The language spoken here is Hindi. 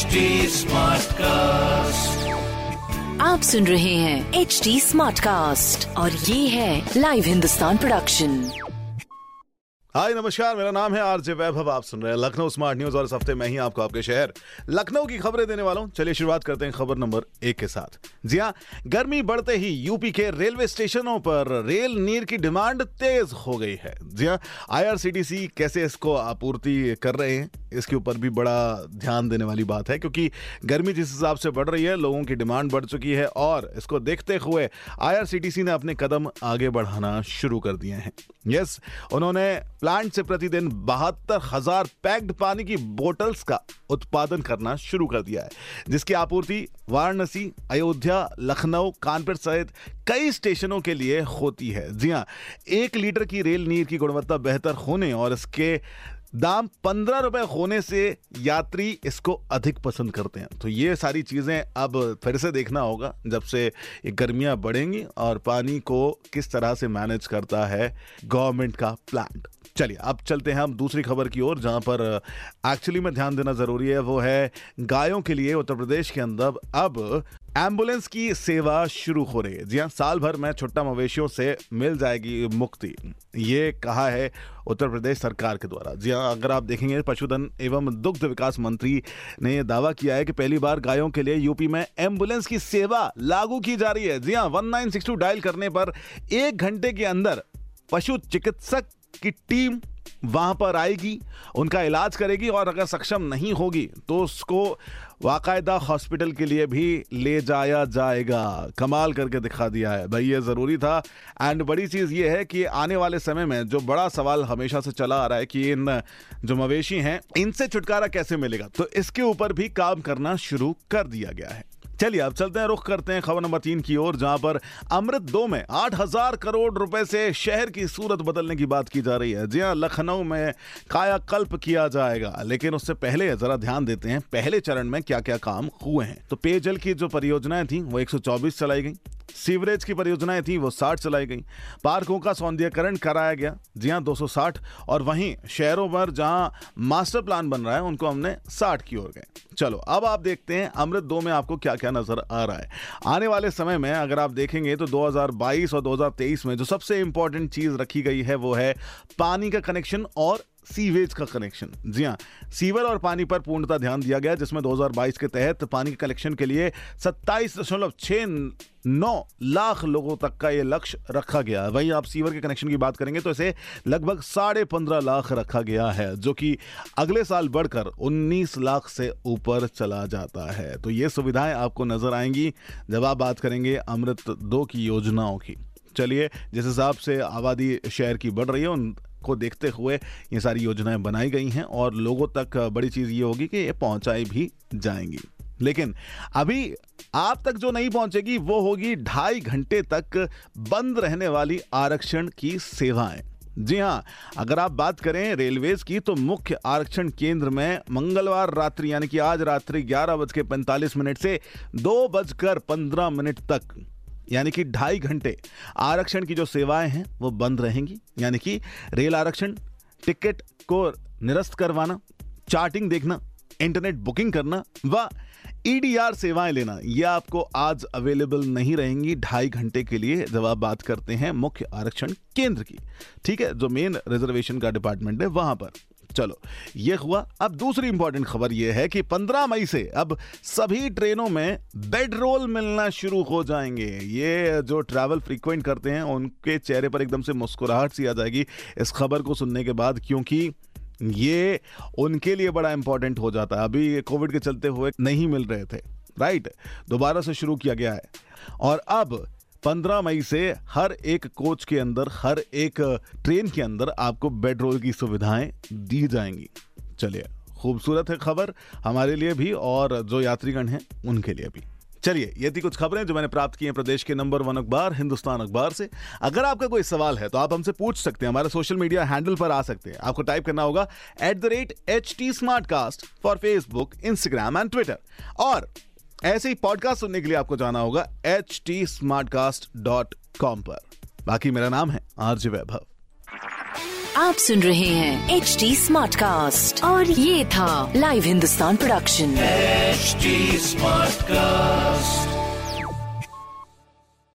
HD Smartcast. आप सुन रहे हैं एच डी स्मार्ट कास्ट और ये है लाइव हिंदुस्तान प्रोडक्शन हाय नमस्कार मेरा नाम है आरजे वैभव आप सुन रहे हैं लखनऊ स्मार्ट न्यूज़ और इस हफ़्ते मैं ही आपको आपके शहर लखनऊ की खबरें देने वाला हूँ। चलिए शुरुआत करते हैं खबर नंबर एक के साथ। जी हाँ गर्मी बढ़ते ही यूपी के रेलवे स्टेशनों पर रेल नीर की डिमांड तेज हो गई है। जी हाँ आईआरसीटीसी कैसे इसको आपूर्ति कर रहे हैं? इसके ऊपर भी बड़ा ध्यान देने वाली बात है, क्योंकि गर्मी जिस हिसाब से बढ़ रही है, लोगों की डिमांड बढ़ चुकी है और इसको देखते हुए आईआरसीटीसी ने अपने कदम आगे बढ़ाना शुरू कर दिए हैं। यस उन्होंने प्लांट से प्रतिदिन बहत्तर हज़ार पैक्ड पानी की बोटल्स का उत्पादन करना शुरू कर दिया है, जिसकी आपूर्ति वाराणसी, अयोध्या, लखनऊ, कानपुर सहित कई स्टेशनों के लिए होती है। जी हाँ एक लीटर की रेल नीर की गुणवत्ता बेहतर होने और इसके दाम पंद्रह रुपए होने से यात्री इसको अधिक पसंद करते हैं। तो ये सारी चीज़ें अब फिर से देखना होगा, जब से गर्मियाँ बढ़ेंगी और पानी को किस तरह से मैनेज करता है गवर्नमेंट का प्लांट। चलिए, अब चलते हैं हम दूसरी खबर की ओर, जहाँ पर एक्चुअली में ध्यान देना ज़रूरी है, वो है गायों के लिए उत्तर प्रदेश के अंदर अब एंबुलेंस की सेवा शुरू हो रही है। जी हाँ साल भर में छुट्टा मवेशियों से मिल जाएगी मुक्ति। ये कहा है उत्तर प्रदेश सरकार के द्वारा। जी हाँ अगर आप देखेंगे, पशुधन एवं दुग्ध विकास मंत्री ने यह दावा किया है कि पहली बार गायों के लिए यूपी में एंबुलेंस की सेवा लागू की जा रही है। जी हाँ वन डायल करने पर एक घंटे के अंदर पशु चिकित्सक की टीम वहाँ पर आएगी, उनका इलाज करेगी और अगर सक्षम नहीं होगी तो उसको वाकायदा हॉस्पिटल के लिए भी ले जाया जाएगा। कमाल करके दिखा दिया है। भाई, ये ज़रूरी था। एंड बड़ी चीज़ ये है कि आने वाले समय में जो बड़ा सवाल हमेशा से चला आ रहा है कि इन जो मवेशी हैं, इनसे छुटकारा कैसे मिलेगा? तो इसके ऊपर भी काम करना शुरू कर दिया गया है। चलिए अब चलते हैं, रुख करते हैं खबर नंबर तीन की ओर, जहाँ पर अमृत दो में आठ हज़ार करोड़ रुपए से शहर की सूरत बदलने की बात की जा रही है। जी हाँ लखनऊ में कायाकल्प किया जाएगा, लेकिन उससे पहले जरा ध्यान देते हैं, पहले चरण में क्या क्या काम हुए हैं। तो पेयजल की जो परियोजनाएँ थी, वो एक सौ चौबीस चलाई गई। सीवरेज की परियोजनाएँ थी, वो 60 चलाई गई। पार्कों का सौंदर्यकरण कराया गया, जी हाँ 260 और वहीं शहरों पर जहाँ मास्टर प्लान बन रहा है, उनको हमने 60 की ओर गए। चलो, अब आप देखते हैं अमृत दो में आपको क्या क्या नज़र आ रहा है। आने वाले समय में अगर आप देखेंगे तो 2022 और 2023 में जो सबसे इंपॉर्टेंट चीज़ रखी गई है, वो है पानी का कनेक्शन और सीवेज का कनेक्शन जी हाँ सीवर और पानी पर पूर्णता ध्यान दिया गया, जिसमें 2022 के तहत पानी के कलेक्शन के लिए सत्ताईस दशमलव छः नौ लाख लोगों तक का ये लक्ष्य रखा गया है। वहीं आप सीवर के कनेक्शन की बात करेंगे तो इसे लगभग साढ़े पंद्रह लाख रखा गया है, जो कि अगले साल बढ़कर 19 लाख से ऊपर चला जाता है। तो ये सुविधाएँ आपको नज़र आएँगी जब आप बात करेंगे अमृत दो की योजनाओं की। चलिए, जिस हिसाब से आबादी शहर की बढ़ रही है, उन को देखते हुए ये सारी योजनाएँ बनाई गई हैं और लोगों तक बड़ी चीज़ ये होगी कि ये पहुंचाई भी जाएँगी। लेकिन अभी आप तक जो नहीं पहुंचेगी, वो होगी ढाई घंटे तक बंद रहने वाली आरक्षण की सेवाएँ। जी हाँ अगर आप बात करें रेलवेज की तो मुख्य आरक्षण केंद्र में मंगलवार रात्रि, यानी कि आज रात्रि ग्यारह बज के पैंतालीस मिनट से दो बजकर पंद्रह मिनट तक यानी कि ढाई घंटे आरक्षण की जो सेवाएँ हैं, वो बंद रहेंगी। यानी कि रेल आरक्षण, टिकट को निरस्त करवाना, चार्टिंग देखना, इंटरनेट बुकिंग करना व ईडीआर सेवाएँ लेना, ये आपको आज अवेलेबल नहीं रहेंगी। ढाई घंटे के लिए जब आप बात करते हैं मुख्य आरक्षण केंद्र की। ठीक है, जो मेन रिजर्वेशन का डिपार्टमेंट है, वहाँ पर। चलो, ये हुआ अब दूसरी इंपॉर्टेंट खबर यह है कि 15 मई से अब सभी ट्रेनों में बेड रोल मिलना शुरू हो जाएँगे। ये जो ट्रैवल फ्रीक्वेंट करते हैं, उनके चेहरे पर एकदम से मुस्कुराहट सी आ जाएगी इस खबर को सुनने के बाद, क्योंकि ये उनके लिए बड़ा इंपॉर्टेंट हो जाता है। अभी कोविड के चलते हुए नहीं मिल रहे थे राइट दोबारा से शुरू किया गया है। और अब 15 मई से हर एक कोच के अंदर, हर एक ट्रेन के अंदर आपको बेड रोल की सुविधाएँ दी जाएँगी। चलिए, खूबसूरत है खबर हमारे लिए भी और जो यात्रीगण हैं, उनके लिए भी। चलिए, ये थी कुछ खबरें जो मैंने प्राप्त की हैं प्रदेश के नंबर वन अखबार, हिंदुस्तान अखबार से। अगर आपका कोई सवाल है तो आप हमसे पूछ सकते हैं, हमारे सोशल मीडिया हैंडल पर आ सकते हैं। आपको टाइप करना होगा at the rate H T Smartcast for Facebook Instagram and Twitter और ऐसे ही पॉडकास्ट सुनने के लिए आपको जाना होगा H T Smartcast dot com पर। बाकी मेरा नाम है आरजे वैभव। आप सुन रहे हैं एच टी स्मार्ट कास्ट और ये था live Hindustan production smart Smartcast.